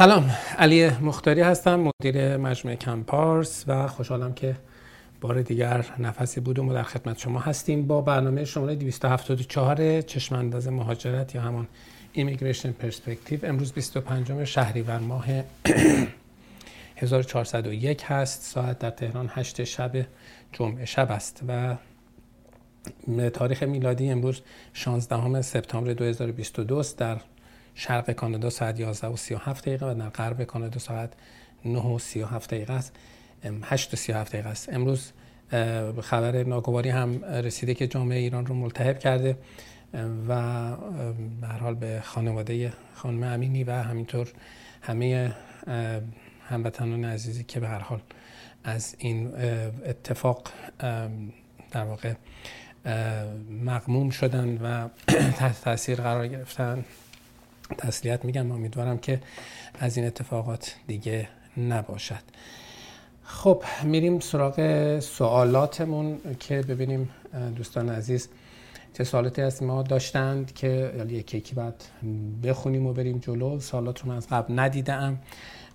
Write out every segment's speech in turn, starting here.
سلام علی مختاری هستم مدیر مجموعه کمپارس و خوشحالم که بار دیگر نفسی بودم و در خدمت شما هستیم با برنامه شماره 274 چشم انداز مهاجرت یا همان ایمیگریشن پرسپکتیو امروز 25 شهریور ماه 1401 هست ساعت در تهران 8 شب جمعه شب است و تاریخ میلادی امروز 16 سپتامبر 2022 است. در شرق کانادا ساعت 11 و 37 دقیقه و در غرب کانادا ساعت 9 و 37 دقیقه است. 8 و 37 دقیقه است. امروز خبر ناگواری هم رسیده که جامعه ایران رو ملتهب کرده. و به حال به خانواده خانم امینی و همینطور همه هموطنان عزیزی که به هر حال از این اتفاق در واقع مقموم شدن و تحت تاثیر قرار گرفتن. تسلیت میگم. امیدوارم که از این اتفاقات دیگه نباشد. خب میریم سراغ سوالاتمون که ببینیم دوستان عزیز چه سوالاتی از ما داشتند که یکی یکی بعد بخونیم و بریم جلو. سوالات رو من از قبل ندیدم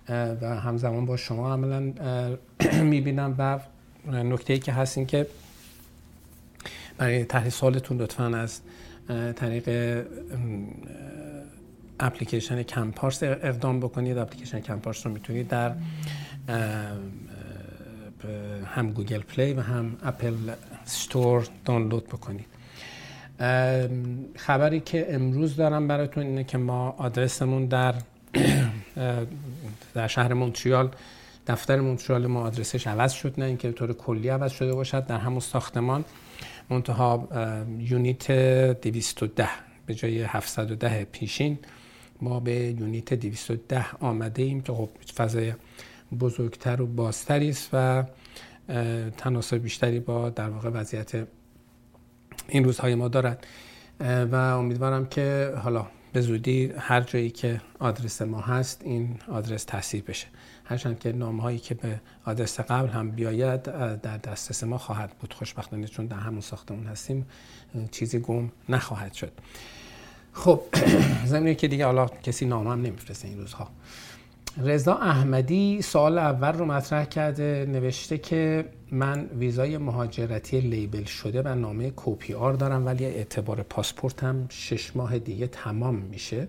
و همزمان با شما عملا می‌بینم. و نکته ای که هست این که برای تحلیل سوالتون لطفا از طریق اپلیکیشن کمپارس اقدام بکنید. اپلیکیشن کمپارس رو می‌تونید در هم گوگل پلی و هم اپ استور دانلود بکنید. خبری که امروز دارم براتون اینه که ما آدرسمون در در شهر مونتریال دفتر مونتریال ما آدرسش عوض شد نه اینکه طور کلی عوض شده باشد. در همون ساختمان منتها یونیت 210 به جای 710 پیشین ما به یونیت 210 آمده ایم که خب فضای بزرگتر و بازتری است و تناسب بیشتری با در واقع وضعیت این روزهای ما دارد. و امیدوارم که حالا به زودی هر جایی که آدرس ما هست این آدرس تصحیح بشه. هرچند که نام هایی که به آدرس قبل هم بیاید در دسترس ما خواهد بود. خوشبختانه چون در همون ساختمون هستیم چیزی گم نخواهد شد. خب زمینه که دیگه حالا کسی نام هم نمیفرسته این روزها. رضا احمدی سوال اول رو مطرح کرده نوشته که من ویزای مهاجرتی لیبل شده و نامه کوپی آر دارم ولی اعتبار پاسپورتم شش ماه دیگه تمام میشه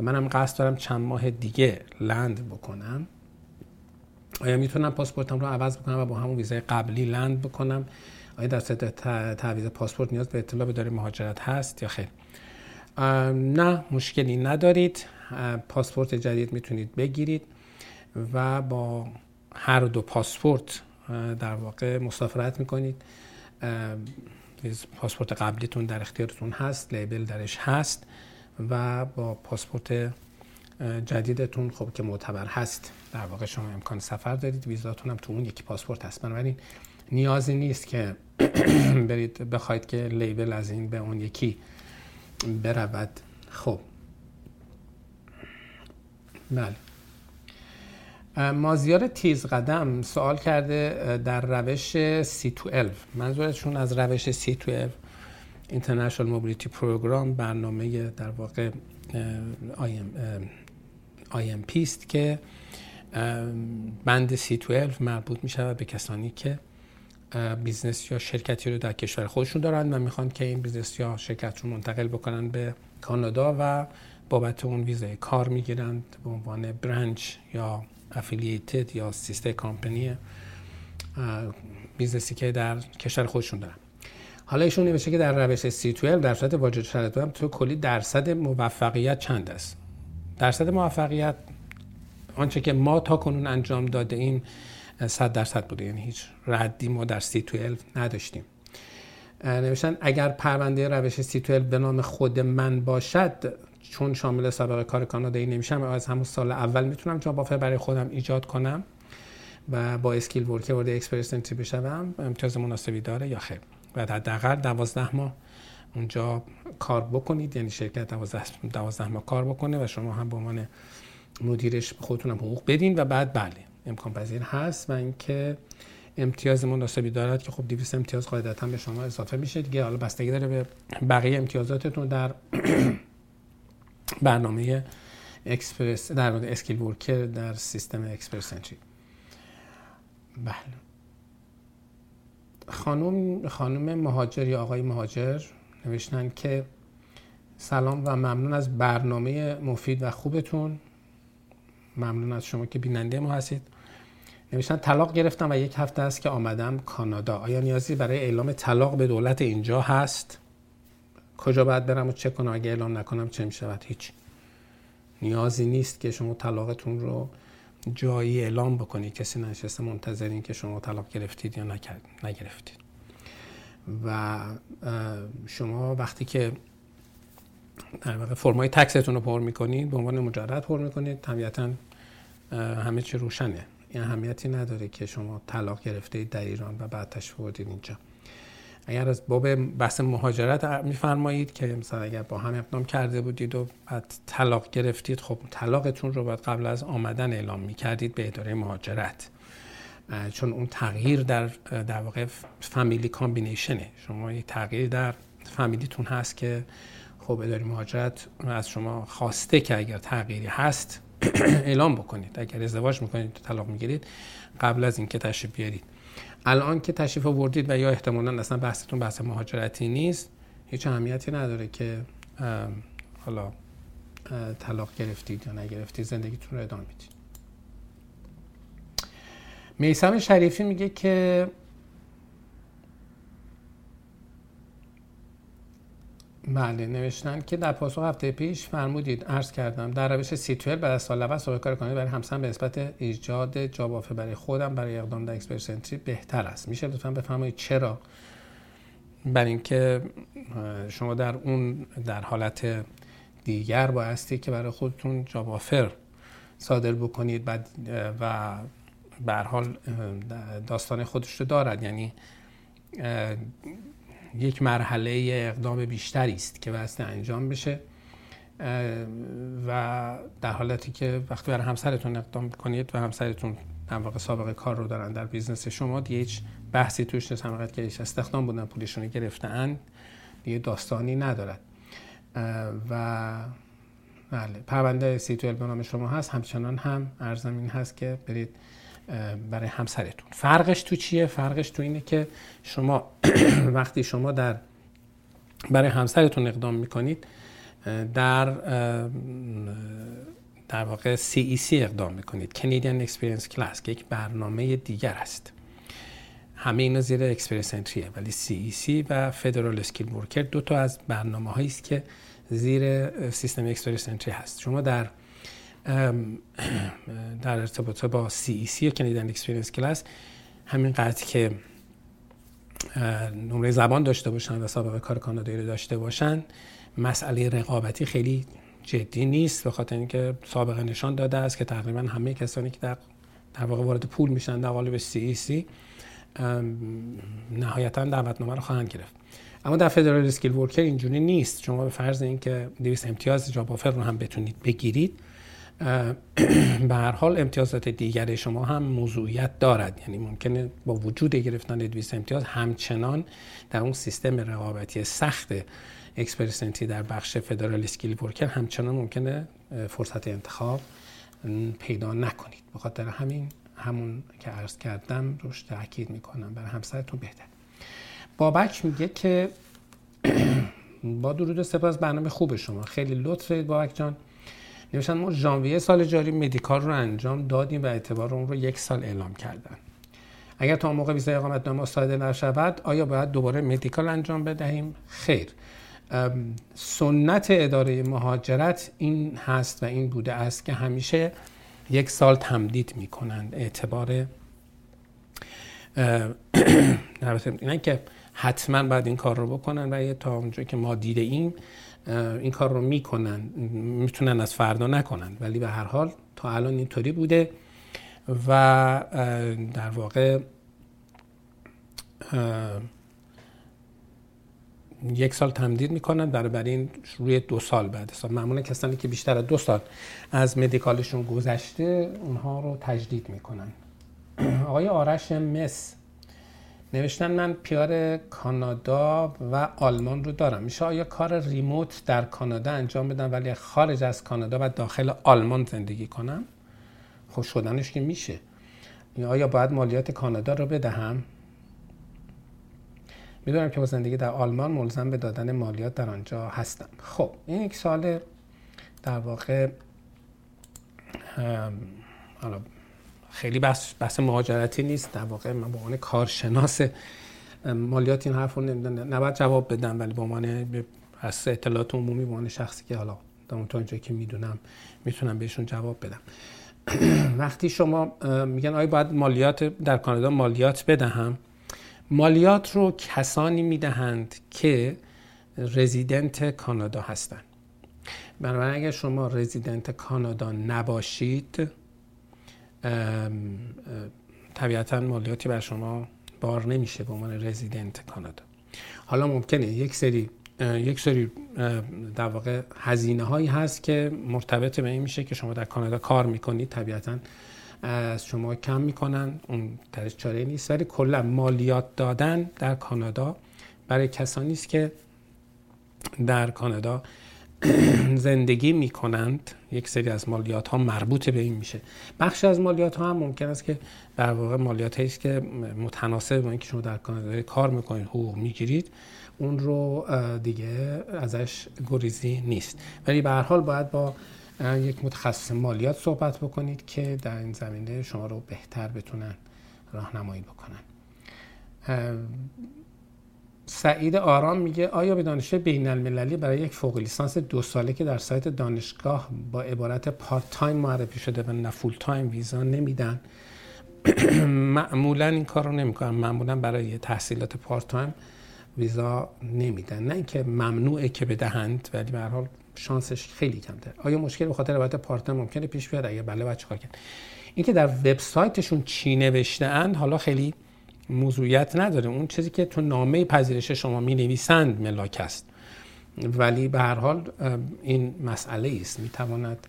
و منم قصد دارم چند ماه دیگه لند بکنم. آیا می‌تونم پاسپورتم رو عوض بکنم و با همون ویزای قبلی لند بکنم؟ آیا در تعویض پاسپورت نیاز به اطلاع به مهاجرت هست یا خیر؟ نه مشکلی ندارید. پاسپورت جدید می‌تونید بگیرید و با هر دو پاسپورت در واقع مسافرت می‌کنید. پاسپورت قبلیتون در اختیارتون هست لیبل درش هست و با پاسپورت جدیدتون خب که معتبر هست. در واقع شما امکان سفر دارید ویزاتون هم تو اون یکی پاسپورت هست. بنابراین نیازی نیست که برید بخواید که لیبل از این به اون یکی برود. خب. بله. مازیار تیز قدم سوال کرده در روش C12 منظورشون از روش C12 International Mobility Program برنامه در واقع IMP است که بند C12 مربوط می شود به کسانی که business یا شرکتی رو در کشور خودشون دارن و می‌خوان که این business یا شرکت رو منتقل بکنن به کانادا و بابت اون ویزای کار می‌گیرند به عنوان branch یا affiliated یا sister company business ی که در کشور خودشون دارن. حالا ایشون نوشته که در روش C12 در صورت واجد شرط هم تو کلی درصد موفقیت چند است؟ درصد موفقیت آنچه که ما تا کنون انجام داده این صد درصد بوده. یعنی هیچ ردی ما در C12 نداشتیم. نوشتن اگر پرونده روش C12 به نام خود من باشد چون شامل سابقه کار کانادایی نمیشم از همون سال اول می‌تونم job offer برای خودم ایجاد کنم و با skilled worker وارد Express Entry بشم امتیاز مناسبی داره یا خیر؟ و حداقل 12 ماه اونجا کار بکنید. یعنی شرکت 12 12 ماه کار بکنه و شما هم به عنوان مدیرش خودتون هم حقوق بدین و بعد بله. امکان پذیر هست و اینکه امتیاز مناسبی دارد که خب 200 امتیاز قاعدتا به شما اضافه میشه. دیگه حالا بستگی داره به بقیه امتیازاتتون در برنامه اکسپرس در مورد skilled worker در سیستم Express Entry. بله. خانم خانم مهاجر یا آقای مهاجر نوشتن که سلام و ممنون از برنامه مفید و خوبتون. ممنون از شما که بیننده ما هستید. نوشتن طلاق گرفتم و یک هفته است که آمدم کانادا. آیا نیازی برای اعلام طلاق به دولت اینجا هست؟ کجا باید برم و چه کنم؟ اگه اعلام نکنم چه می‌شود؟ هیچ. نیازی نیست که شما طلاقتون رو جایی اعلام بکنید کسی نشسته منتظرین که شما طلاق گرفتید یا نگرفتید. و شما وقتی که در واقع فرمای تکستون رو پر می‌کنید به عنوان مجرد پر می‌کنید. طبیعتا همه چی روشنه. این اهمیتی نداره که شما طلاق گرفته در ایران و بعد تشریف بردید اینجا. اگر از باب بحث مهاجرت میفرمایید که مثلا اگر با هم اقدام کرده بودید و بعد طلاق گرفتید خب طلاقتون رو باید قبل از آمدن اعلام می‌کردید به اداره مهاجرت. چون اون تغییر در در واقع فامیلی کامبینیشنه شما یه تغییر در فامیلیتون هست که خب اداره مهاجرت از شما خواسته که اگر تغییری هست اعلام بکنید. اگر ازدواج می‌کنید طلاق می‌گیرید قبل از اینکه تشریف بیارید. الان که تشریف آوردید و یا احتمالا اصلا بحثتون بحث مهاجرتی نیست هیچ اهمیتی نداره که حالا طلاق گرفتید یا نگرفتید زندگیتون رو ادامه می‌دید میسم شریفی میگه که بله نوشتن که در پاسخ هفته پیش فرمودید عرض کردم در روش سی بعد از سال اول صحبت کار کنید برای همسن به نسبت ایجاد جاب برای خودم برای اقدام در اکسپرسنتری بهتر است. میشه لطفا بفرمایید چرا؟ برای اینکه شما در اون در حالت دیگر بایستی که برای خودتون job offer صادر بکنید بعد و به هر حال داستان خودش رو دارد. یعنی یک مرحله اقدام بیشتری است که باید انجام بشه و در حالتی که وقتی برای همسرتون اقدام کنید و همسرتون در واقع سابقه کار رو دارن در business شما دیگه هیچ بحثی توش نیست. همقدر که هیچ استخدام بودن پولشون رو گرفتن دیگه داستانی ندارد و بله پرونده سی تو به نام شما هست. همچنان هم ارزم این هست که برید برای همسرتون. فرقش تو چیه؟ فرقش تو اینه که شما وقتی شما در برای همسرتون اقدام می‌کنید در در واقع CEC اقدام می‌کنید. Canadian Experience Class که یک برنامه دیگر است. همه اینا زیر Express Entry ه ولی CEC و Federal Skilled Worker دو تا از برنامه است که زیر سیستم Express Entry هست. شما در در ارتباط با CEC یا Canadian Experience Class همین قدر که نمره زبان داشته باشن و سابقه کار کانادایی رو داشته باشن مسئله رقابتی خیلی جدی نیست به خاطر اینکه سابقه نشان داده است که تقریبا همه کسانی که در در واقع وارد pool میشن در قالب CEC نهایتا دعوتنامه رو خواهند گرفت. اما در Federal Skilled Worker اینجوری نیست. شما به فرض اینکه 200 امتیاز job offer رو هم بتونید بگیرید. به هر حال امتیازات دیگر شما هم موضوعیت دارد. یعنی ممکنه با وجود گرفتن 200 امتیاز همچنان در اون سیستم رقابتی سخت Express Entry در بخش Federal Skilled Worker همچنان ممکنه فرصت انتخاب پیدا نکنید. به خاطر همین همون که عرض کردم روش تاکید می‌کنم. برای همسرتون بهتر بابک میگه که با درود سپاس برنامه خوب شما. خیلی لطف بابک جان. نوشتن ما ژانویه سال جاری مدیکال رو انجام دادیم و اعتبار اون رو یک سال اعلام کردن. اگر تا موقع ویزای اقامت نامه صادر نشود آیا باید دوباره مدیکال انجام بدهیم؟ خیر. سنت اداره مهاجرت این هست و این بوده است که همیشه یک سال تمدید می‌کنند. اعتبار نه که حتما باید این کار رو بکنن و تا اونجا که ما دیده ایم این کار رو می‌کنن می‌تونن از فردا نکنن. ولی به هر حال تا الان اینطوری بوده و در واقع یک سال تمدید می‌کنن برای این روی دو سال بعد. حساب معمولا کسانی که بیشتر از دو سال از مدیکالشون گذشته اونها رو تجدید می‌کنن. آقای آرش مس نوشتن من پیار کانادا و آلمان رو دارم. میشه آیا کار ریموت در کانادا انجام بدم ولی خارج از کانادا و داخل آلمان زندگی کنم؟ خوش شدنش که میشه. آیا باید مالیات کانادا رو بدهم؟ می‌دونم که با زندگی در آلمان ملزم به دادن مالیات در آنجا هستم. خب این یک سال در واقع حالا خیلی بحث, بحث مهاجرتی نیست. در واقع من به عنوان کارشناس مالیات این حرف رو نباید جواب بدم ولی به عنوان از اطلاعات عمومی به عنوان شخصی که حالا تا که می‌دونم می‌تونم بهشون جواب بدم. وقتی شما میگن آیا باید مالیات در کانادا مالیات بدهم؟ مالیات رو کسانی می‌دهند که رزیدنت کانادا هستند بنابراین اگر شما رزیدنت کانادا نباشید طبیعتا مالیاتی بر شما بار نمیشه به عنوان رزیدنت کانادا. حالا ممکنه یک سری یک سری در واقع هزینه هایی هست که مرتبط به این میشه که شما در کانادا کار می‌کنید. طبیعتا از شما کم می‌کنن. اون درش چاره نیست. ولی کلا مالیات دادن در کانادا برای کسانی است که در کانادا زندگی می کنند یک سری از مالیات ها مربوط به این میشه. بخش از مالیات ها هم ممکن است که در واقع مالیات است که متناسب با اینکه شما در کانادا کار می‌کنید حقوق می‌گیرید اون رو دیگه ازش گریزی نیست. ولی به هر حال باید با یک متخصص مالیات صحبت بکنید که در این زمینه شما رو بهتر بتونن راهنمایی بکنن. سعید آرام میگه آیا به دانشگاه بین المللی برای یک فوق لیسانس دو ساله که در سایت دانشگاه با عبارت part-time معرفی شده و نه full-time ویزا نمیدن؟ معمولا این کار رو نمی‌کنن. معمولا برای تحصیلات part-time ویزا نمیدن. نه اینکه ممنوعه که بدهند ولی به حال شانسش خیلی کمتر آیا مشکل به خاطر عبارت پارت تایم ممکنه پیش بیاد؟ اگه بله بچه کار کرد؟ اینکه در وبسایتشون چی نوشته حالا خیلی موضوعیت نداره. اون چیزی که تو نامه پذیرش شما می نویسند ملاک است. ولی به هر حال این مسئله است. می تواند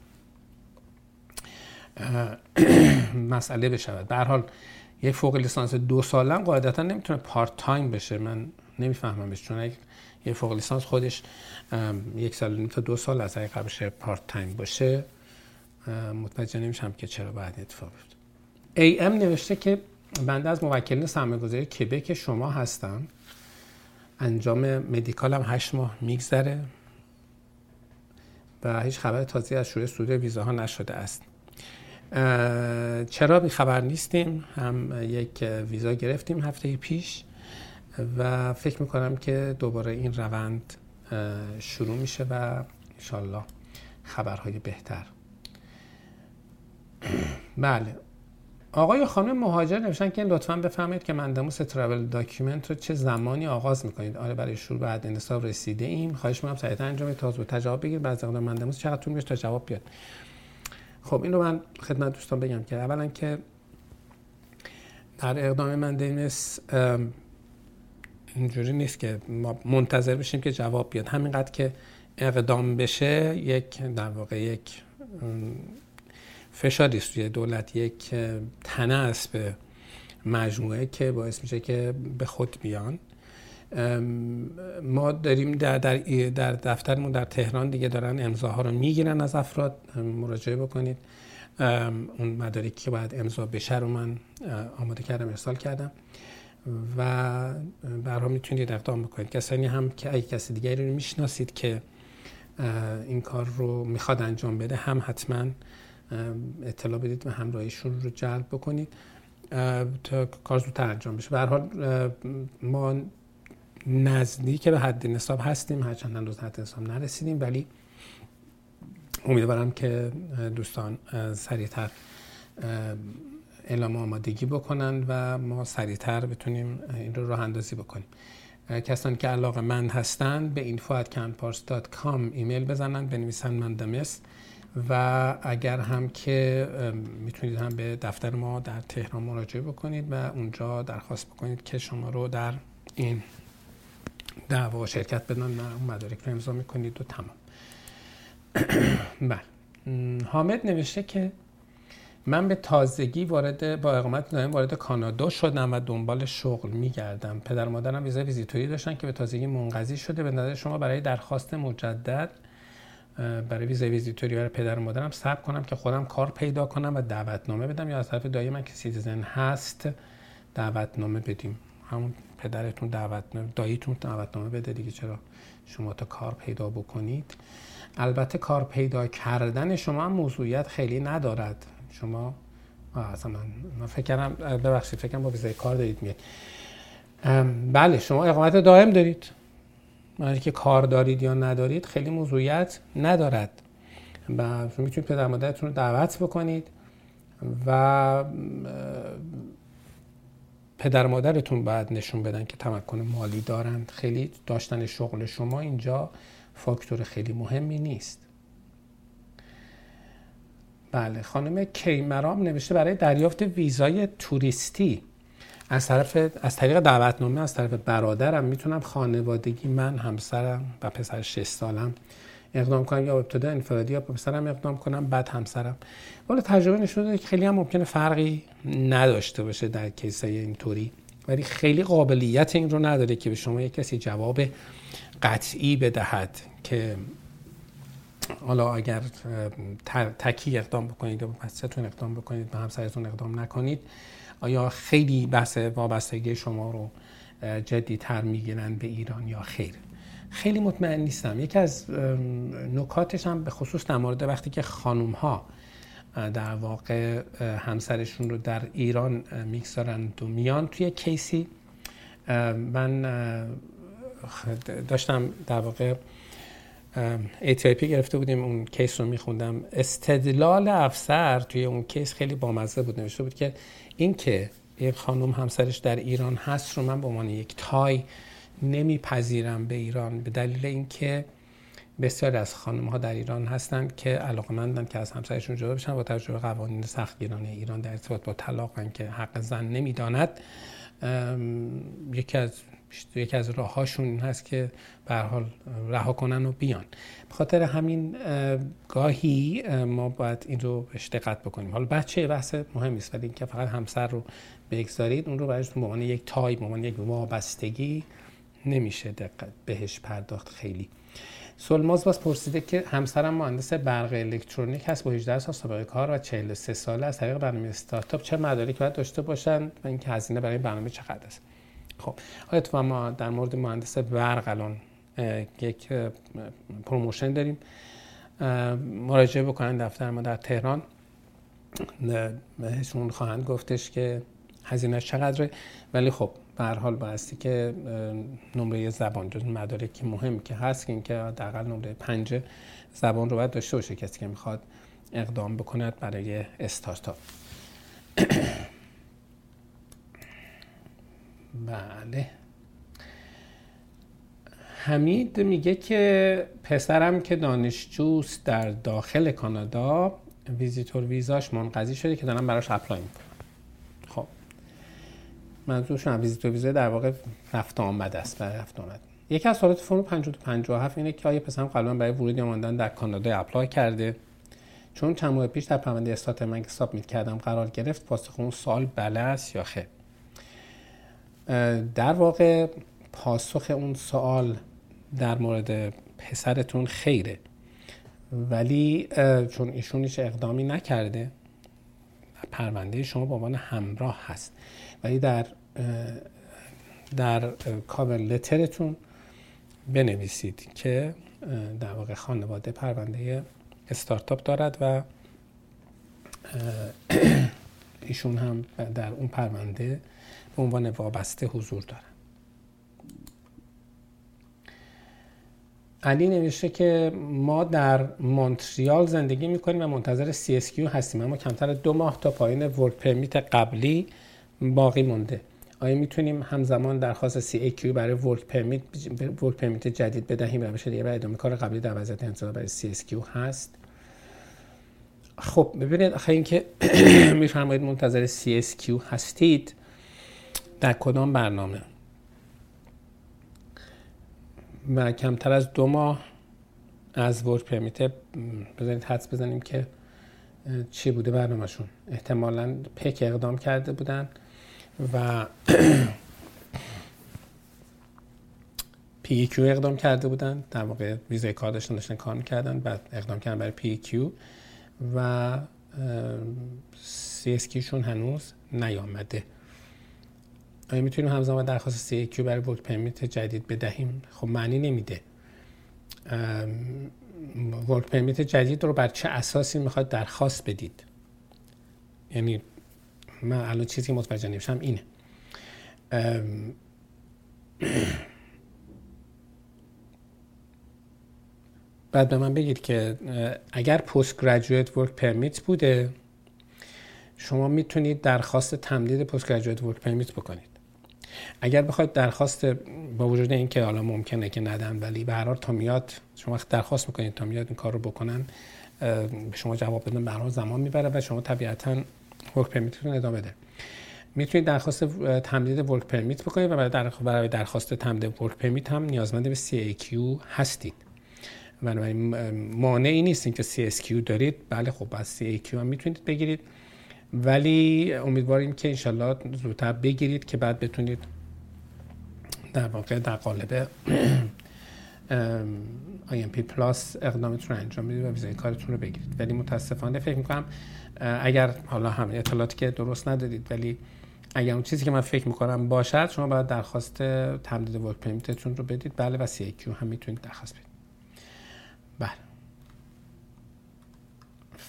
مسئله بشود. به هر حال یک فوق لیسانس دو ساله قاعدتا نمی‌تونه part-time بشه. من نمیفهممش چون یه فوق لیسانس خودش یک سال تا دو سال از اگه قبلش part-time باشه متوجه نمیشم که چرا باید اتفاق بیفته. ای ام نوشته که بنده از موکلین سرمایه گذاری کبک شما هستم. انجام medical م هشت ماه میگذره و هیچ خبر تازه‌ای از شروع صدور ویزاها نشده است. چرا بی خبر نیستیم؟ هم یک ویزا گرفتیم هفته پیش و فکر می‌کنم که دوباره این روند شروع میشه و انشالله خبرهای بهتر. بله. آقای خانم مهاجر نوشتن که لطفا بفهمید که mandamus travel document رو چه زمانی آغاز می‌کنید. آره برای شروع به حد نصاب رسیده ایم. خواهش می‌کنم سریعتر انجام تازه تا جواب بگیر بعد از mandamus چقدر طول تا جواب بیاد. خب این رو من خدمت دوستان بگم که اولا که در اقدام مندموس اینجوری نیست که ما منتظر بشیم که جواب بیاد. همینقدر که اقدام بشه یک در واقع یک فشاری است روی دولت یک تنه است به مجموعه که باعث میشه که به خود بیان. ما داریم در, در, در دفترمون در تهران دیگه دارن امضاها رو می‌گیرن از افراد. مراجعه بکنید. اون مدارکی که باید امضا بشه رو من آماده کردم ارسال کردم. و برها می‌تونید اقدام بکنید. کسانی هم که اگه کسی دیگری رو می‌شناسید که این کار رو می‌خواد انجام بده هم حتما اطلاع بدید و همراهیشون رو جلب بکنید تا کار زودتر انجام بشه. به حال ما نزدیک به حد نصاب هستیم هرچند هنوز حد نصاب نرسیدیم ولی امیدوارم که دوستان سریعتر اعلام آمادگی بکنن و ما سریعتر بتونیم این رو راه اندازی بکنیم. کسانی که علاقه مند هستند به info.canpars.com ایمیل بزنن بنویسن مندمس و اگر هم که می‌تونید هم به دفتر ما در تهران مراجعه بکنید و اونجا درخواست بکنید که شما رو در این دعوا شرکت بدن و اون مدارک رو امضا می‌کنید و تمام. بله. حامد نوشته که من به تازگی وارد با اقامت دائم وارد کانادا شدم و دنبال شغل میگردم. پدر مادرم ویزای ویزیتوری داشتن که به تازگی منقضی شده. به نظر شما برای درخواست مجدد برای ویزای ویزیتوری برای پدر مادرم ثبت کنم که خودم کار پیدا کنم و دعوتنامه بدم. یا از طرف دایی من که citizen هست دعوتنامه بدیم. همون پدرتون دعوتنامه داییتون دعوتنامه بده دیگه چرا شما تا کار پیدا بکنید؟ البته کار پیدا کردن شما هم موضوعیت خیلی ندارد. شما اصلا من, من فکر ببخشید فکر با ویزای کار دارید میاد. بله شما اقامت دائم دارید. که کار دارید یا ندارید خیلی موضوعیت ندارد. و شما می‌تونید پدر مادرتون رو دعوت بکنید و پدر مادرتون باید نشون بدن که تمکن مالی دارند خیلی داشتن شغل شما اینجا فاکتور خیلی مهمی نیست. بله خانم کیمرام نوشته برای دریافت ویزای توریستی. از طرف از طریق دعوتنامه از طرف برادرم می‌تونم خانوادگی من همسرم و پسر 6 سالم اقدام کنم. یا ابتدا انفرادی یا پسرم اقدام کنم بعد همسرم. ولی تجربه نشون داده که خیلی هم ممکنه فرقی نداشته باشه در کیسای اینطوری. ولی خیلی قابلیت این رو نداره که به شما یک کسی جواب قطعی بدهد که حالا اگر تکی اقدام بکنید یا بچه‌تون اقدام بکنید به همسرتون اقدام نکنید. آیا خیلی بحث وابستگی شما رو جدی تر می‌گیرن به ایران یا خیر؟ خیلی مطمئن نیستم. یکی از نکاتش هم به خصوص در مورد وقتی که خانوم ها در واقع همسرشون رو در ایران می‌گذارند و میان توی کیسی. من داشتم در واقع ATIP گرفته بودیم اون کیس رو میخوندم. استدلال افسر توی اون کیس خیلی بامزه بود. نوشته بود که این که یک خانم همسرش در ایران هست رو من به عنوان یک تای نمیپذیرم به ایران به دلیل اینکه بسیاری از خانم ها در ایران هستند که علاقمندن که از همسرشون جدا بشن با توجه به قوانین سختگیرانه ایران در ارتباط با طلاق که حق زن نمی‌داند. یکی از یکی از راههاشون این هست که به حال رها کنن و بیان. به خاطر همین گاهی ما باید این رو بهش دقت بکنیم. حالا بچه بحث مهم است ولی اینکه فقط همسر رو بگذارید اون رو برایتون به عنوان یک tie به عنوان یک وابستگی نمیشه دقت بهش پرداخت خیلی. سلماز باز پرسیده که همسرم مهندس برق الکترونیک هست با 18 سال سابقه کار و 43 ساله از طریق برنامه استارتاپ چه مدارکی باید داشته باشن و اینکه هزینه برای برنامه چقدر است؟ خب حالا تو ما در مورد مهندس برق الان یک promotion داریم؟ مراجعه بکنن دفتر ما در تهران. بهشون خواهند گفتش که هزینه چقدره. ولی خب به هر حال بایستی که نمره زبان جز مدارکی مهم که هست که اینکه حداقل نمره پنج زبان رو باید داشته باشه کسی که می‌خواد اقدام بکند برای استارتاپ. بله. حمید میگه که پسرم که دانشجوست در داخل کانادا visitor visa ش منقضی شده که دارم براش apply می‌کنم. خب. منظورشون visitor visa در واقع رفت آمد است برای رفت آمد. یکی از سوالات فرم 557 اینه که آیا پسرم قبلا برای ورود یا ماندن در کانادا apply کرده؟ چون چند ماه پیش در پرونده status من که submit کردم قرار گرفت پاسخ اون سوال بله است یا خیر؟ در واقع پاسخ اون سوال در مورد پسرتون خیره. ولی چون ایشون هیچ اقدامی نکرده پرونده شما با عنوان همراه هست. ولی در در کاور لترتون بنویسید که در واقع خانواده پرونده استارتاپ دارد و ایشون هم در اون پرونده به عنوان وابسته حضور دارن علی نوشته که ما در مونتریال زندگی می‌کنیم و منتظر CSQ هستیم اما کمتر دو ماه تا پایین ورک پرمیت قبلی باقی مونده. آیا می‌تونیم همزمان درخواست CAQ برای ورک پرمیت ورک پرمیت جدید بدهیم بشه دیگه برای ادامه کار قبلی در وضعیت انتظار برای CSQ هست؟ خب ببینید آخه اینکه میفرمایید منتظر CSQ هستید در کدام برنامه؟ و کمتر از دو ماه از work permit بزنید حدس بزنیم که چی بوده برنامهشون. احتمالا PEQ اقدام کرده بودن و PEQ اقدام کرده بودن. در واقع ویزای کار داشتن داشتن کار می‌کردن بعد اقدام کردن برای PEQ و CSQ شون هنوز نیامده. آیا می‌تونیم همزمان درخواست CAQ برای work permit جدید بدهیم؟ خب معنی نمیده. work permit جدید رو بر چه اساسی می‌خواد درخواست بدید؟ یعنی من الان چیزی متوجه نمیشم اینه. بعد به من بگید که اگر post-graduate work permit بوده شما می‌تونید درخواست تمدید post-graduate work permit بکنید. اگر بخواید درخواست با وجود اینکه حالا ممکنه که ندن ولی به هر تا میاد شما درخواست می‌کنید تا میاد این کار رو بکنن به شما جواب بدن به زمان می‌بره و شما طبیعتا work permit تون ادامه بده. می‌تونید درخواست تمدید work permit بکنید و برای درخواست تمدید work permit هم نیازمند به CAQ هستید. بنابراین مانعی نیست که CSQ دارید. بله خب از CAQ هم می‌تونید بگیرید. ولی امیدواریم که انشالله زودتر بگیرید که بعد بتونید در واقع در قالب IMP پلاس اقدامتون رو انجام بدید و ویزای کارتون رو بگیرید. ولی متاسفانه فکر می‌کنم اگر حالا هم اطلاعاتی که درست ندادید ولی اگر اون چیزی که من فکر می‌کنم باشد شما باید درخواست تمدید ورک پرمیتتون رو بدید. بله و CAQ هم می‌تونید درخواست بدید. بله.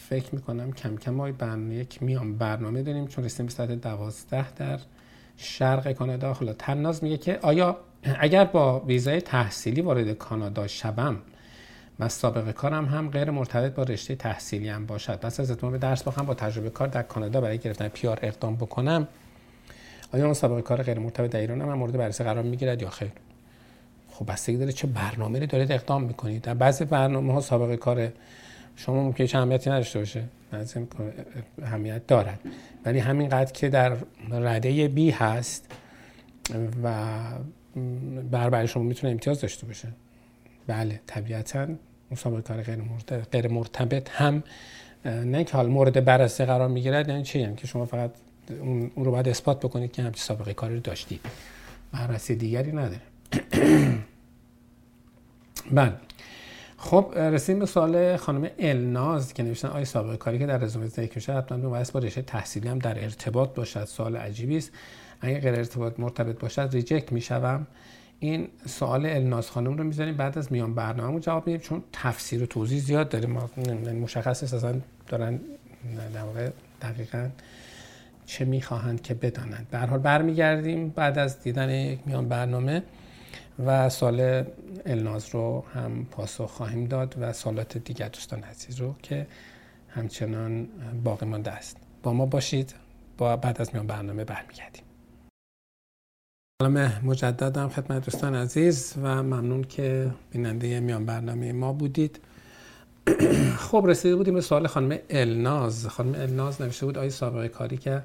فکر می‌کنم کم کم ما برنامه یک میام برنامه داریم چون رسیدیم به ساعت دوازده در شرق کانادا. حالا تناز میگه که آیا اگر با ویزای تحصیلی وارد کانادا شوم و سابقه کارم هم غیر مرتبط با رشته تحصیلی هم باشد پس از اتمام درس بخوام با تجربه کار در کانادا برای گرفتن پیار اقدام بکنم آیا اون سابقه کار غیر مرتبط در ایران هم مورد بررسی قرار می‌گیرد یا خیر؟ خب بستگی داره چه برنامه رو دارید اقدام می‌کنید. در بعضی برنامه ها سابقه کار شما ممکنه چه اهمیتی نداشته باشه. اهمیت دارد. ولی همینقدر که در رده بی هست و بر شما می‌تونه امتیاز داشته باشه. بله طبیعتا مسابقه کار غیر غیر مرتبط هم نه که حال مورد بررسی قرار می‌گیرد یعنی چی؟ یعنی که شما فقط اون رو باید اثبات بکنید که همچین سابقه کاری رو داشتید بررسی دیگری نداره. بله. خب رسیدیم به سوال خانم الناز که نوشتن آیا سابقه کاری که در رزومه ذکر میشه حتما به با رشته تحصیلی هم در ارتباط باشد. سوال عجیبی است. اگر غیر ارتباط مرتبط باشد ریجکت می‌شوم. این سوال الناز خانم رو می‌ذاریم بعد از میان برنامه جواب میدیم چون تفسیر و توضیح زیاد داریم. مشخص است اصلا دارن در واقع دقیقا چه می‌خواهند که بدانند. به حال برمیگردیم بعد از دیدن یک میان برنامه. و سال الناز رو هم پاسخ خواهیم داد و سالات دیگر دوستان عزیز رو که همچنان باقی مانده است. با ما باشید. با بعد از میان برنامه برمیگردیم. سلام مجددم خدمت دوستان عزیز و ممنون که بیننده میان برنامه ما بودید. خب رسیده بودیم به سوال خانم الناز. خانم الناز نوشته بود آیا سابقه کاری که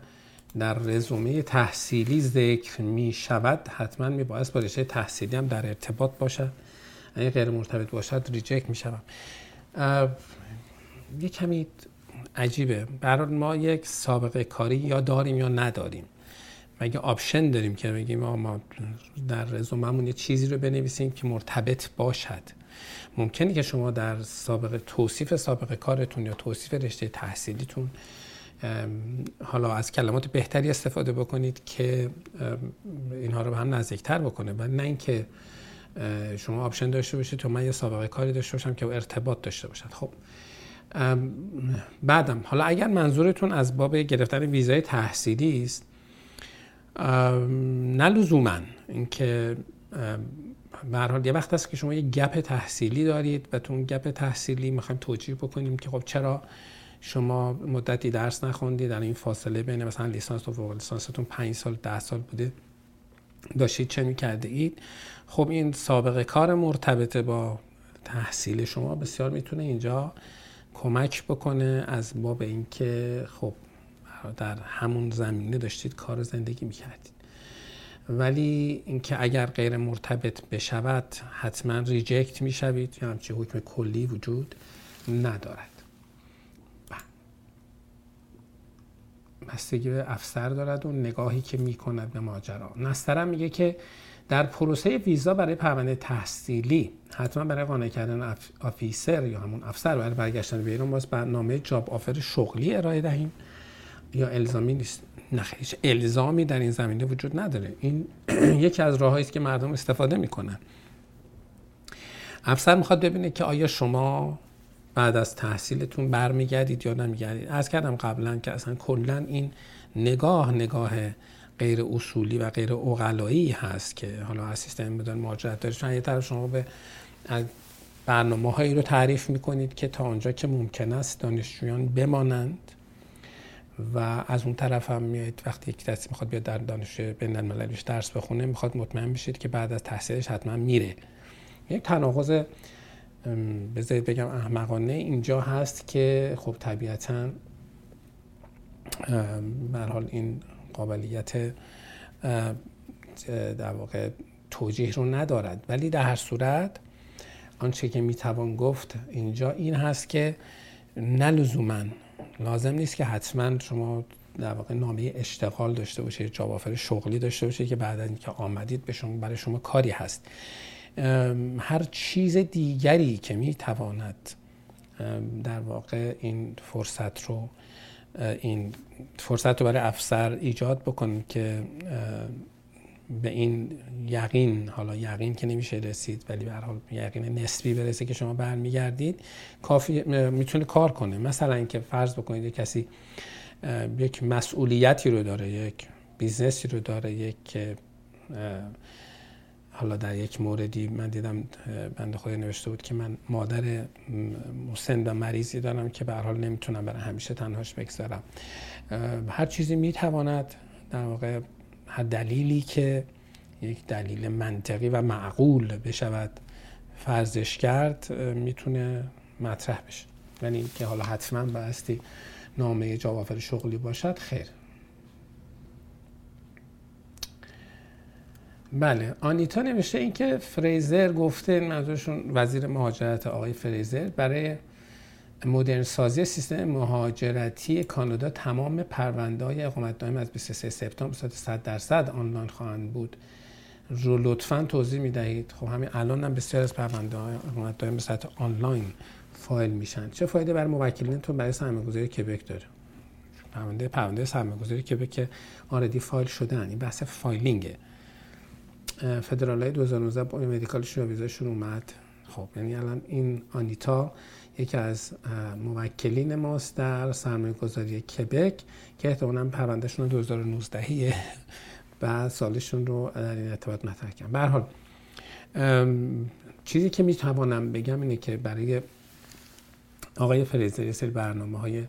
در رزومه تحصیلی ذکر می شود حتما می باید با رشته تحصیلی هم در ارتباط باشد. اگه غیر مرتبط باشد reject می شود یه کمی عجیبه. برای ما یک سابقه کاری یا داریم یا نداریم. مگه option داریم که بگیم ما در رزوممون یه چیزی رو بنویسیم که مرتبط باشد؟ ممکنه که شما در سابقه توصیف سابقه کارتون یا توصیف رشته تحصیلیتون حالا از کلمات بهتری استفاده بکنید که اینها رو به هم نزدیکتر بکنه. و نه اینکه شما option داشته باشید تو من یه سابقه کاری داشته باشم که ارتباط داشته باشد. خب بعدم حالا اگر منظورتون از باب گرفتن ویزای تحصیلی است نه لزوما اینکه به حال یه وقت است که شما یه gap تحصیلی دارید و تو اون gap تحصیلی می‌خوایم توجیه بکنیم که خب چرا شما مدتی درس نخوندید در این فاصله بین مثلا لیسانس و فوق لیسانستون 5 سال 10 سال بوده. داشتید چه می‌کرده اید خب این سابقه کار مرتبط با تحصیل شما. بسیار می‌تونه اینجا کمک بکنه از باب اینکه خب در همون زمینه داشتید کار زندگی می‌کردید. ولی اینکه اگر غیر مرتبط بشود حتما ریجکت می‌شوید. یا همچه حکم کلی وجود ندارد. بستگی به افسر دارد و نگاهی که می‌کند به ماجرا. نسترم میگه که در پروسه ویزا برای پرونده تحصیلی حتما برای قانع کردن آفیسر یا همون افسر برای برگشتن به ایران باز برنامه جاب آفر شغلی ارائه دهیم. یا الزامی نیست. نه الزامی در این زمینه وجود نداره. این یکی از راههایی است که مردم استفاده می‌کنن. افسر می‌خواد ببینه که آیا شما بعد از تحصیلتون برمیگردید یا نمیگردید؟ از کردم قبلا که اصلا کلا این نگاه نگاه غیر اصولی و غیر اقلایی هست که حالا از سیستم بدون مهاجرت دارید چون یه طرف شما به برنامه هایی رو تعریف می‌کنید که تا آنجا که ممکن است دانشجویان بمانند و از اون طرف هم میایید وقتی یک کسی می‌خواد بیاد در دانشجوی بین المللیش درس بخونه می‌خواد مطمئن بشید که بعد از تحصیلش حتما میره. یک تناقض بذارید بگم احمقانه اینجا هست که خب طبیعتا حال این قابلیت در واقع توجیه رو ندارد. ولی در هر صورت آنچه که می‌توان گفت اینجا این هست که نه لازم نیست که حتما شما در واقع نامه اشتغال داشته باشید آفر شغلی داشته باشید که بعد اینکه آمدید به شما برای شما کاری هست. هر چیز دیگری که می‌تواند در واقع این فرصت رو این فرصت رو برای افسر ایجاد بکنید که به این یقین حالا یقین که نمیشه رسید ولی به هر حال یقین نسبی برسه که شما برمیگردید کافی می‌تونه کار کنه. مثلا اینکه فرض بکنید کسی یک مسئولیتی رو داره یک business ی رو داره یک حالا در یک موردی من دیدم بنده خدا نوشته بود که من مادر مسن و مریضی دارم که به حال نمی‌تونم برای همیشه تنهاش بگذارم. هر چیزی می‌تواند در واقع هر دلیلی که یک دلیل منطقی و معقول بشود فرضش کرد می‌تونه مطرح بشه. یعنی که حالا حتما بایستی نامه جواب شغلی باشد خیر. بله آنیتا نوشته این که فریزر گفته منظورشون وزیر مهاجرت آقای فریزر برای مدرن سازی سیستم مهاجرتی کانادا تمام پرونده های اقامت دائم از 23 سپتامبر صورت 100 درصد آنلاین خواهند بود. رو لطفا توضیح می دهید خب همین الان هم بسیار از پرونده های اقامت دائم به صورت آنلاین فایل میشن. چه فایده برای موکلینتون برای سرمایه‌گذاری کبک داره؟ پرونده پرونده سرمایه‌گذاری کبک که آردی فایل شدن. این بحث فایلینگه. فدرال های 2019 با مدیکالشون و ویزاشون اومد. خب یعنی الان این آنیتا یکی از موکلین ماست در سرمایه گذاری کبک که احتمالا پروندهشون 2019 بعد سالشون رو در این ارتباط مطرح کردم به حال چیزی که می‌توانم بگم اینه که برای آقای فریزر یه سری برنامه های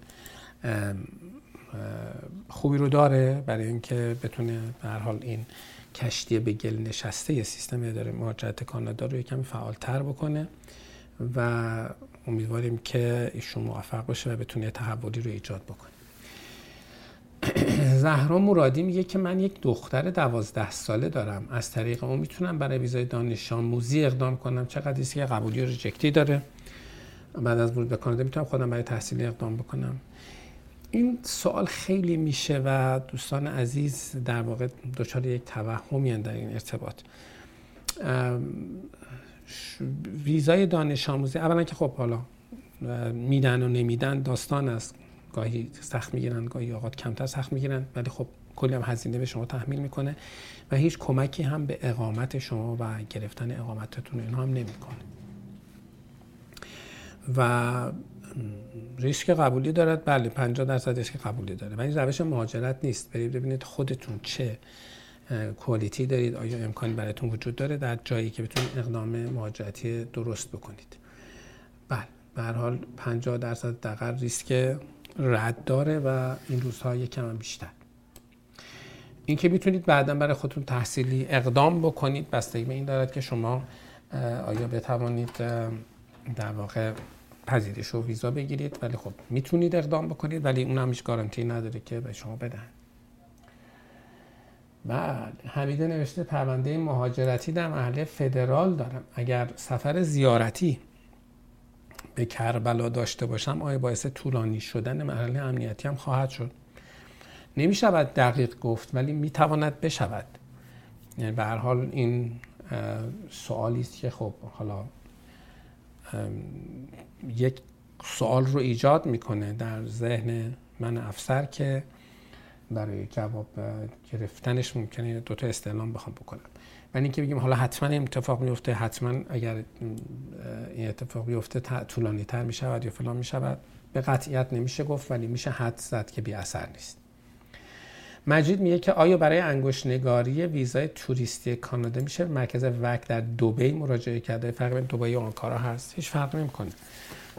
خوبی رو داره برای اینکه بتونه به حال این کشتی به گل نشسته سیستم اداره مهاجرت کانادا رو یکمی فعالتر بکنه و امیدواریم که ایشون موفق باشه و بتونه تحولی رو ایجاد بکنه. زهرا مرادی میگه که من یک دختر دوازده ساله دارم. از طریق اون می‌تونم برای ویزای دانش آموزی اقدام کنم. چقدر که قبولی و ریجکتی داره. بعد از ورود به کانادا می‌تونم خودم برای تحصیلی اقدام بکنم. این سوال خیلی میشه و دوستان عزیز در واقع دچار یک توهمی در این ارتباط. ویزای دانش آموزی اولا که خب حالا میدن و نمیدن داستان است. گاهی سخت می‌گیرن گاهی اوقات کمتر سخت می‌گیرن ولی خب کلی هم هزینه به شما تحمیل می‌کنه و هیچ کمکی هم به اقامت شما و گرفتن اقامتتون اینها هم نمی‌کنه. و ریسک قبولی دارد. بله 50 درصد ریسک قبولی داره. ولی روش مهاجرت نیست. برید ببینید خودتون چه کوالیتی دارید. آیا امکانی برایتون وجود داره؟ در جایی که بتونید اقدام مهاجرتی درست بکنید. بله به هر حال 50 درصد دقیق ریسک رد داره و این روزها یکم هم بیشتر. اینکه می‌تونید بعدا برای خودتون تحصیلی اقدام بکنید بستگی به این دارد که شما آیا بتوانید در واقع پذیرش و ویزا بگیرید ولی خب می‌تونید اقدام بکنید ولی اون هم گارانتی نداره که به شما بدن. بله حمیده نوشته پرونده مهاجرتی در محله فدرال دارم. اگر سفر زیارتی به کربلا داشته باشم آیا باعث طولانی شدن محله امنیتی هم خواهد شد؟ نمی شود دقیق گفت ولی می تواند بشود. یعنی به هر حال این سوالی است که خب حالا یک سوال رو ایجاد می‌کنه در ذهن من افسر که برای جواب گرفتنش ممکنه دو تا استعلام بخوام بکنم. ولی اینکه بگیم حالا حتما این اتفاق میفته حتما اگر این اتفاق بیفته طولانی تر می شود یا فلان می شود به قطعیت نمیشه گفت ولی میشه حد زد که بی اثر نیست. مجید میگه که آیا برای انگشت نگاری ویزای توریستی کانادا میشه؟ مرکز وک در دوبی مراجعه کرده. فرق بین دوبی و آنکارا هست. هیچ فرق نمی‌کنه.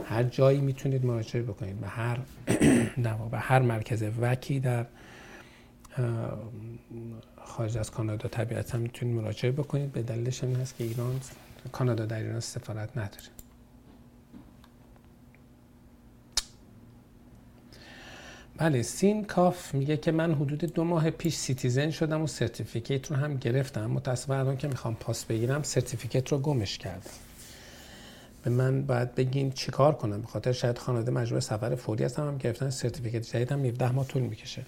هر جایی می‌تونید مراجعه بکنید. به هر به هر مرکز وکی در خارج از کانادا طبیعتا می‌تونید مراجعه بکنید. به دلیلش این هست که ایران کانادا در ایران سفارت نداره. بله سین کاف میگه که من حدود دو ماه پیش citizen شدم و certificate رو هم گرفتم. متاسفانه الان که می‌خوام پاس بگیرم certificate رو گمش کردم. به من باید بگین چیکار کنم؟ به خاطر شاید خانواده مجبور سفر فوری هستم هم گرفتن certificate جدیدم 17 ماه طول می‌کشه.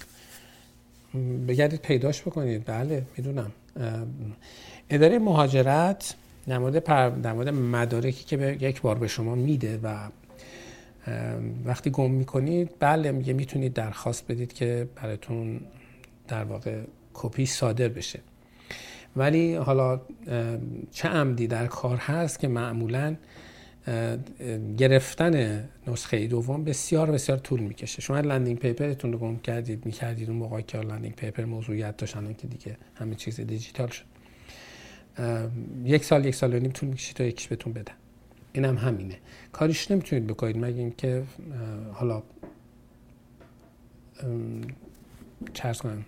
بگردید پیداش بکنید. بله می‌دونم. اداره مهاجرت. در مورد مدارکی که به یک بار به شما میده و وقتی گم می‌کنید بله میگه می‌تونید درخواست بدید که براتون در واقع کپی صادر بشه. ولی حالا چه عمدی در کار هست که معمولا گرفتن نسخه دوم بسیار بسیار طول می‌کشه. شما landing paper تون رو گم کردید می‌کردید اون موقع که landing paper موضوعیت داشتن که دیگه همه چیز دیجیتال شد. یک سال یک سال و نیم طول می‌کشه تا یکیش بهتون بدن. این هم همینه. کاریش نمی‌تونید بکنید. مگه اینکه حالا چرس کنم.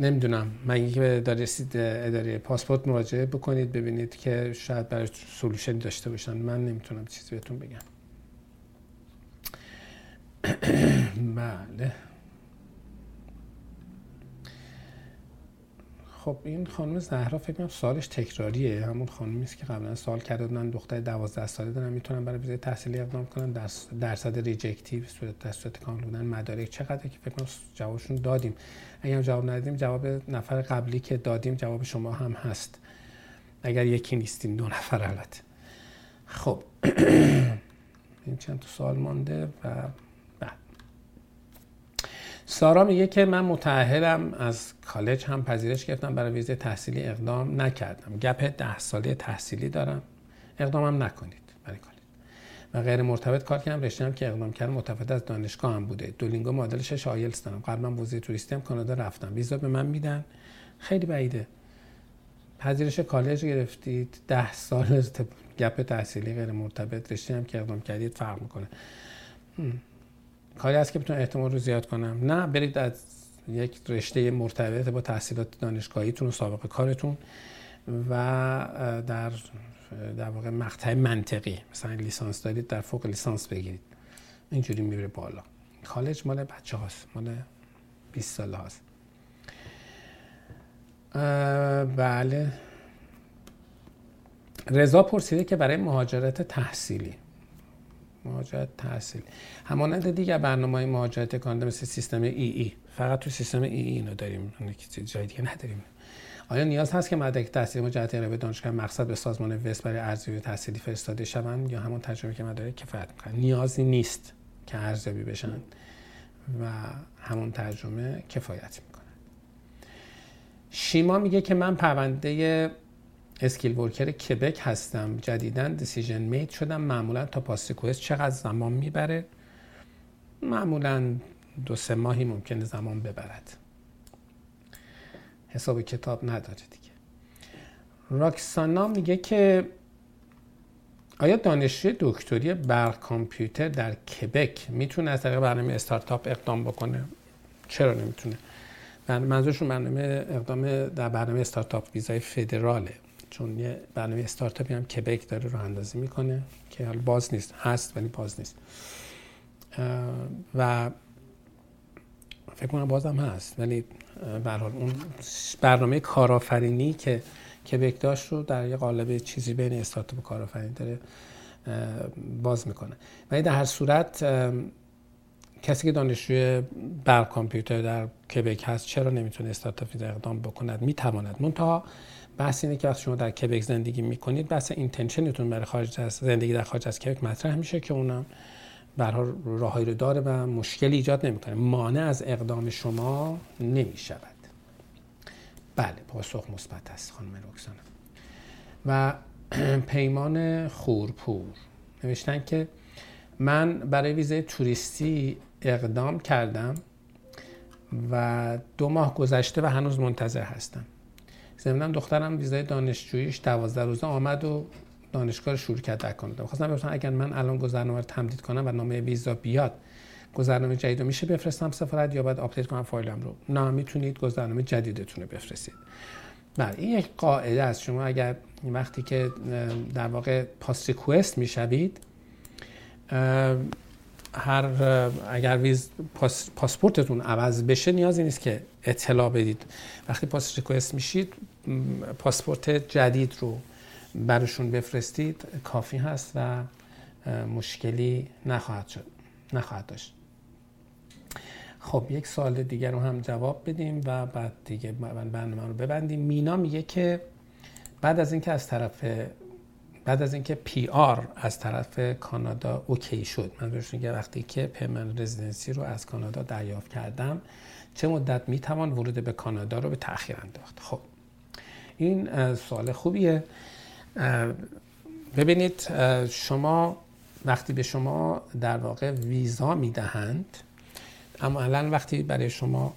نمی‌دونم. مگه اینکه به اداره اداره پاسپورت مراجعه بکنید ببینید که شاید برای سولوشن داشته باشن. من نمی‌تونم چیزی بهتون بگم. بله. خب این خانم زهرا فکر کنم سوالش تکراریه. همون خانمی است که قبلا سوال کرده بودن دختر 12 ساله دارن می‌تونن برای ویزای تحصیلی اقدام کنن. درصد reject ی در صورت کامل بودن. مدارک چقدر که فکر کنم جوابشون دادیم. اگر جواب ندادیم جواب نفر قبلی که دادیم جواب شما هم هست. اگر یکی نیستیم دو نفر البته. خب. این چند تا سوال مانده و سارا میگه که من متعهدم از کالج هم پذیرش گرفتم برای ویزه تحصیلی اقدام نکردم. گپ ده ساله تحصیلی دارم. اقدامم نکنید برای کالج. و غیر مرتبط کار کردم رشته که اقدام کردم متفاوت از دانشگاه هم بوده. دولینگو معادل 6 آیلتس دارم. قبلا ویزه توریستی هم کانادا رفتم. ویزا به من میدن. خیلی بعیده. پذیرش کالج گرفتید. ده سال گپ تحصیلی غیر مرتبط. رشته هم که اقدام کردید فرق می‌کنه. کاری هست که بتونم احتمال رو زیاد کنم. نه برید از یک رشته مرتبط با تحصیلات دانشگاهیتون و سابقه کارتون و در در واقع مقطع منطقی مثلا لیسانس دارید در فوق لیسانس بگیرید. اینجوری می‌بره بالا. کالج مال بچه هاست مال 20 ساله هاست. بله. رضا پرسیده که برای مهاجرت تحصیلی مهاجرت تحصیل. همانند دیگر برنامه های مهاجرت کانادا مثل سیستم ای ای فقط تو سیستم ای ای اینو داریم. جای دیگه نداریم. آیا نیاز هست که مدرک تحصیلی مجدد به دانشگاه مقصد به سازمان وست برای ارزیابی تحصیلی فرستاده شوند یا همون تجربه که مدارک کفایت می‌کنن نیازی نیست که ارزیابی بشن و همون ترجمه کفایت می‌کنه شیما میگه که من پرونده اسکیل ورکر کبک هستم. جدیدا دیسیژن مید شدم. معمولا تا پاس چقدر زمان می‌بره؟ معمولا دو سه ماهی ممکنه زمان ببرد. حساب کتاب نداره دیگه. راکسانا میگه که آیا دانشجوی دکتری برق کامپیوتر در کبک می‌تونه از طریق برنامه استارتاپ اقدام بکنه؟ چرا نمی‌تونه؟ منظورشون برنامه اقدام در برنامه استارتاپ ویزای فدراله. چون یه برنامه استارتاپی هم کبک داره رو اندازی می‌کنه که حالا باز نیست هست ولی باز نیست. و فکر کنم بازم هست. ولی به اون برنامه کارآفرینی که کبک داشت رو در یه قالب چیزی بین استارتاپ و کارآفرینی داره باز می‌کنه. ولی در هر صورت کسی که دانشجوی بر کامپیوتر در کبک هست چرا نمی‌تونه استارتاپ ویزا اقدام بکند؟ می‌تواند. منتها بحث اینه که وقتی شما در کبک زندگی می‌کنید بحث اینتنشنتون برای خارج از زندگی در خارج از کبک مطرح میشه که اونم برها راههایی رو داره و مشکلی ایجاد نمی‌کنه. مانع از اقدام شما نمی‌شود. بله پاسخ مثبت است خانم رکسانا و پیمان خورپور نوشتن که من برای ویزای توریستی اقدام کردم و دو ماه گذشته و هنوز منتظر هستم. ضمن دخترم ویزای دانشجوییش دوازده روزه آمد و دانشگاه در کانادا خواستم بپرسم اگر من الان گذرنامه رو تمدید کنم و نامه ویزا بیاد گذرنامه جدید رو میشه بفرستم سفارت یا باید update کنم فایلم رو؟ نه می‌تونید گذرنامه جدیدتون رو بفرستید. بله این یک قاعده است. شما اگر وقتی که در واقع pass request می‌شوید هر اگر ویز پاس، پاسپورتتون عوض بشه نیازی نیست که اطلاع بدید. وقتی pass request میشید پاسپورت جدید رو برشون بفرستید کافی هست و مشکلی نخواهد شد نخواهد داشت. خب یک سوال دیگر رو هم جواب بدیم و بعد دیگه برنامه رو ببندیم. مینا میگه که بعد از اینکه از طرف بعد از اینکه پی آر از طرف کانادا اوکی شد من بهش میگه وقتی که پرمن رزیدنسی رو از کانادا دریافت کردم چه مدت می‌توان ورود به کانادا رو به تاخیر انداخت؟ خب این سوال خوبیه. ببینید شما وقتی به شما در واقع ویزا می‌دهند اما الان وقتی برای شما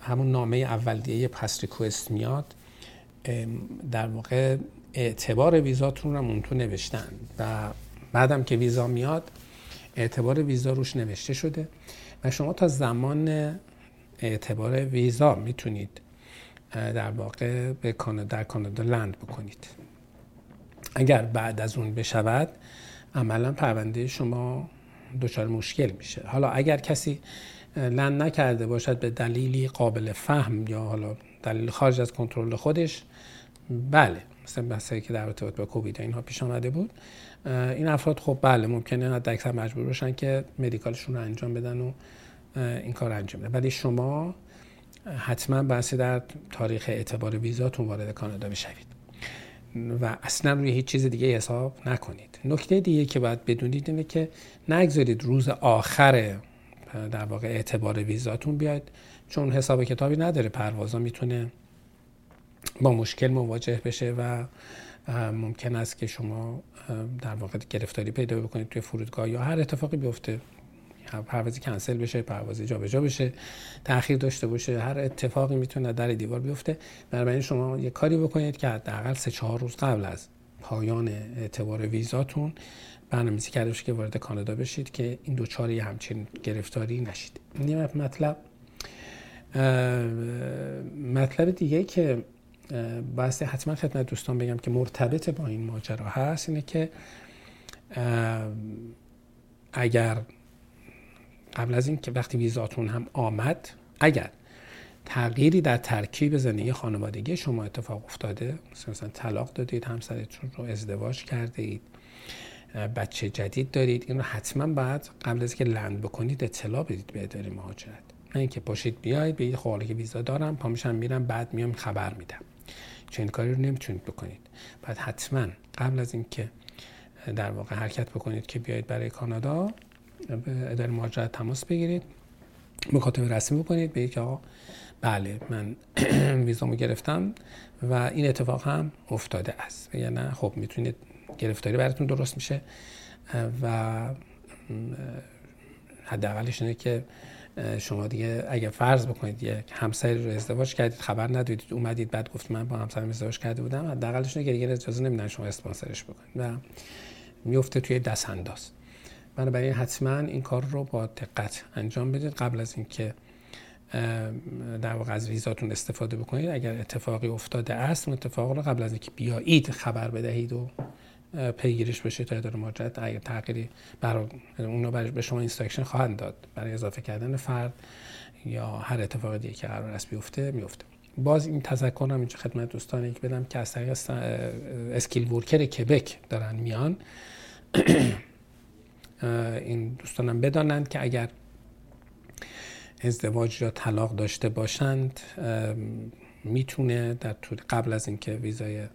همون نامه اولیه پس ریکوست میاد در واقع اعتبار ویزاتون رو اون تو نوشتن و بعدم که ویزا میاد اعتبار ویزا روش نوشته شده و شما تا زمان اعتبار ویزا می‌تونید در واقع به کانادا در کانادا لند بکنید. اگر بعد از اون بشود عملا پرونده شما دچار مشکل میشه. حالا اگر کسی لند نکرده باشد به دلیلی قابل فهم یا حالا دلیل خارج از کنترل خودش بله. مثل بحثی که در ارتباط با کووید اینها پیش آمده بود. این افراد خب بله ممکنه حد اکثر مجبور باشن که مدیکالشون رو انجام بدن و این کار انجام بدن. ولی شما حتما بحثی در تاریخ اعتبار ویزاتون وارد کانادا بشوید. و اصلا روی هیچ چیز دیگه حساب نکنید. نکته دیگه که باید بدونید اینه که نگذارید روز آخر در واقع اعتبار ویزاتون بیاید چون حساب کتابی نداره. پروازا می‌تونه با مشکل مواجه بشه و ممکن است که شما در واقع گرفتاری پیدا بکنید توی فرودگاه یا هر اتفاقی بیفته. پروازی کنسل بشه پروازی جابجا بشه تاخیر داشته باشه هر اتفاقی می‌تونه در دیوار بیفته. بنابراین شما یه کاری بکنید که حداقل سه چهار روز قبل از پایان اعتبار ویزاتون برنامه‌ریزی کرده که وارد کانادا بشید که این دوچاری همچین گرفتاری نشید. این مطلب مطلب دیگه که بحث حتما خدمت دوستان بگم که مرتبط با این ماجرا هست اینه که اگر قبل از این که وقتی ویزاتون هم آمد اگر تغییری در ترکیب زندگی خانوادگی شما اتفاق افتاده مثلا طلاق دادید همسرتون رو ازدواج کرده اید بچه جدید دارید این رو حتما باید قبل از که لند بکنید اطلاع بدید به اداره مهاجرت. نه اینکه پاشید بیاید به خب که ویزا دارم پامیشم میرم بعد میام خبر میدم. چنین کاری رو نمی‌تونید بکنید. بعد حتما قبل از اینکه در واقع حرکت بکنید که بیاید برای کانادا به اداره مهاجرت تماس بگیرید مکاتبه رسمی بکنید به که آقا. بله من ویزامو گرفتم و این اتفاق هم افتاده است. یا نه خب می‌تونید گرفتاری براتون درست میشه و حداقلش اینه که شما دیگه اگه فرض بکنید یک همسری رو ازدواج کردید خبر ندادید اومدید بعد گفت من با همسرم ازدواج کرده بودم حداقلش اینه که دیگه اجازه نمیدن شما اسپانسرش بکنید. و میفته توی دست انداز بنابراین حتما این کار رو با دقت انجام بدید. قبل از اینکه در واقع از ویزاتون استفاده بکنید اگر اتفاقی افتاده است اون اتفاق رو قبل از اینکه بیایید خبر بدهید و پیگیرش بشه تا اداره مهاجرت اگر تغییری برای اونو برای به شما instruction خواهند داد برای اضافه کردن فرد یا هر اتفاق دیگه که قرار است بیفته میفته. باز این تذکرم اینجا خدمت دوستان که بدم که از طریق skilled worker کبک دارن میان. این دوستانم بدانند که اگر ازدواج یا طلاق داشته باشند می‌تونه در طول قبل از اینکه ویزای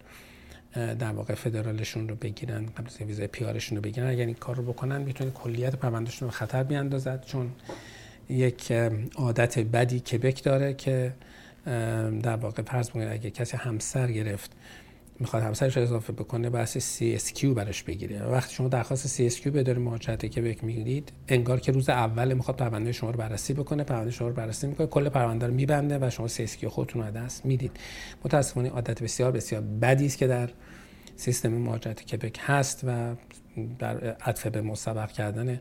در واقع فدرالشون رو بگیرن قبل از ویزای پیارشون رو بگیرن اگر این کار رو بکنن می‌تونه کلیت پروندهشون رو خطر بیاندازد چون یک عادت بدی کبک داره که در واقع فرض بکنید اگه کسی همسر گرفت می‌خواد همسرش اضافه بکنه بحث CSQ براش بگیره. وقتی شما درخواست CSQ به داره مهاجرت که بک می‌گیرید انگار که روز اول می‌خواد پرونده شما رو بررسی بکنه پرونده شما رو بررسی می‌کنه کل پرونده رو میبنده و شما CSQ خودتون رو دست می‌دید. متاسفانه عادت بسیار بسیار بدی است که در سیستم مهاجرت کبک هست و در عطف به مسبق کردن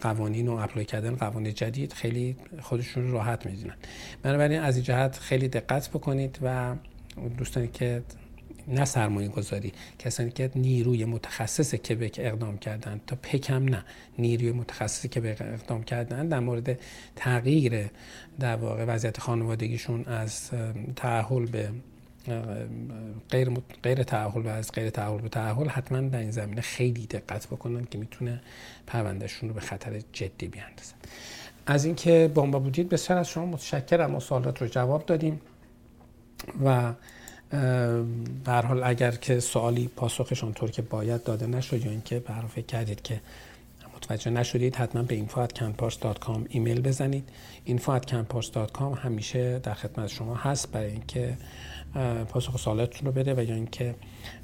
قوانین و اپلای کردن قوانین جدید خیلی خودشون راحت می‌دونن. بنابراین از این جهت خیلی دقت بکنید و دوستانی که نه سرمایه گذاری کسانی که نیروی متخصص کبک اقدام کردن تا پکم نه نیروی متخصص که اقدام کردن در مورد تغییر در واقع وضعیت خانوادگیشون از تعهل به غیر, غیر تعهل و از غیر تعهل به تعهل حتما در این زمینه خیلی دقت بکنن که می‌تونه پروندهشون رو به خطر جدی بیاندازن از اینکه با بودید بسیار از شما متشکرم و سوالات رو جواب دادیم و به حال اگر که سوالی پاسخش آنطور که باید داده نشد یا اینکه به فکر کردید که متوجه نشدید حتما به info@canpars.com ایمیل بزنید. info@canpars.com همیشه در خدمت شما هست برای اینکه پاسخ سوالاتتون رو بده و یا اینکه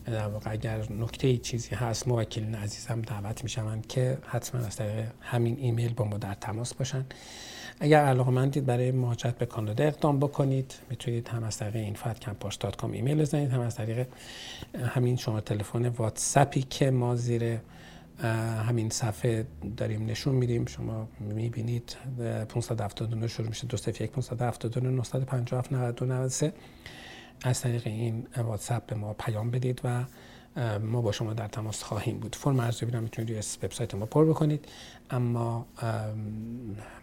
در واقع اگر نکته چیزی هست موکلین عزیزم دعوت می‌شوند که حتما از طریق همین ایمیل با ما در تماس باشن اگر علاقه مندید برای مهاجرت به کانادا اقدام بکنید می‌تونید هم از طریق کام ایمیل بزنید هم از طریق همین شما تلفن واتسپی که ما زیر همین صفحه داریم نشون میدیم. شما می‌بینید 579 شروع میشه. 201 579 957 92 از طریق این واتساپ به ما پیام بدید و ما با شما در تماس خواهیم بود. فرم ارزیابی رو می‌تونید روی وبسایت ما پر بکنید. اما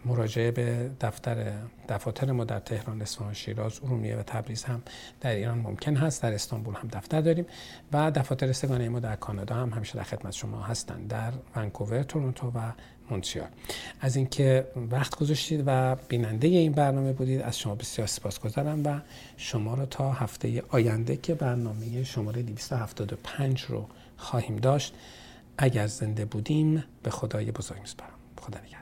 مراجعه به دفتر دفاتر ما در تهران، اصفهان، شیراز، ارومیه و تبریز هم در ایران ممکن هست. در استانبول هم دفتر داریم و دفاتر سگانه ما در کانادا هم همیشه در خدمت شما هستند. در ونکوور، تورنتو و مونتریال. از اینکه وقت گذاشتید و بیننده این برنامه بودید از شما بسیار سپاسگزارم و شما رو تا هفته آینده که برنامه شماره 275 رو خواهیم داشت اگر زنده بودیم به خدای بزرگ میسپارم. خدا نگهدار.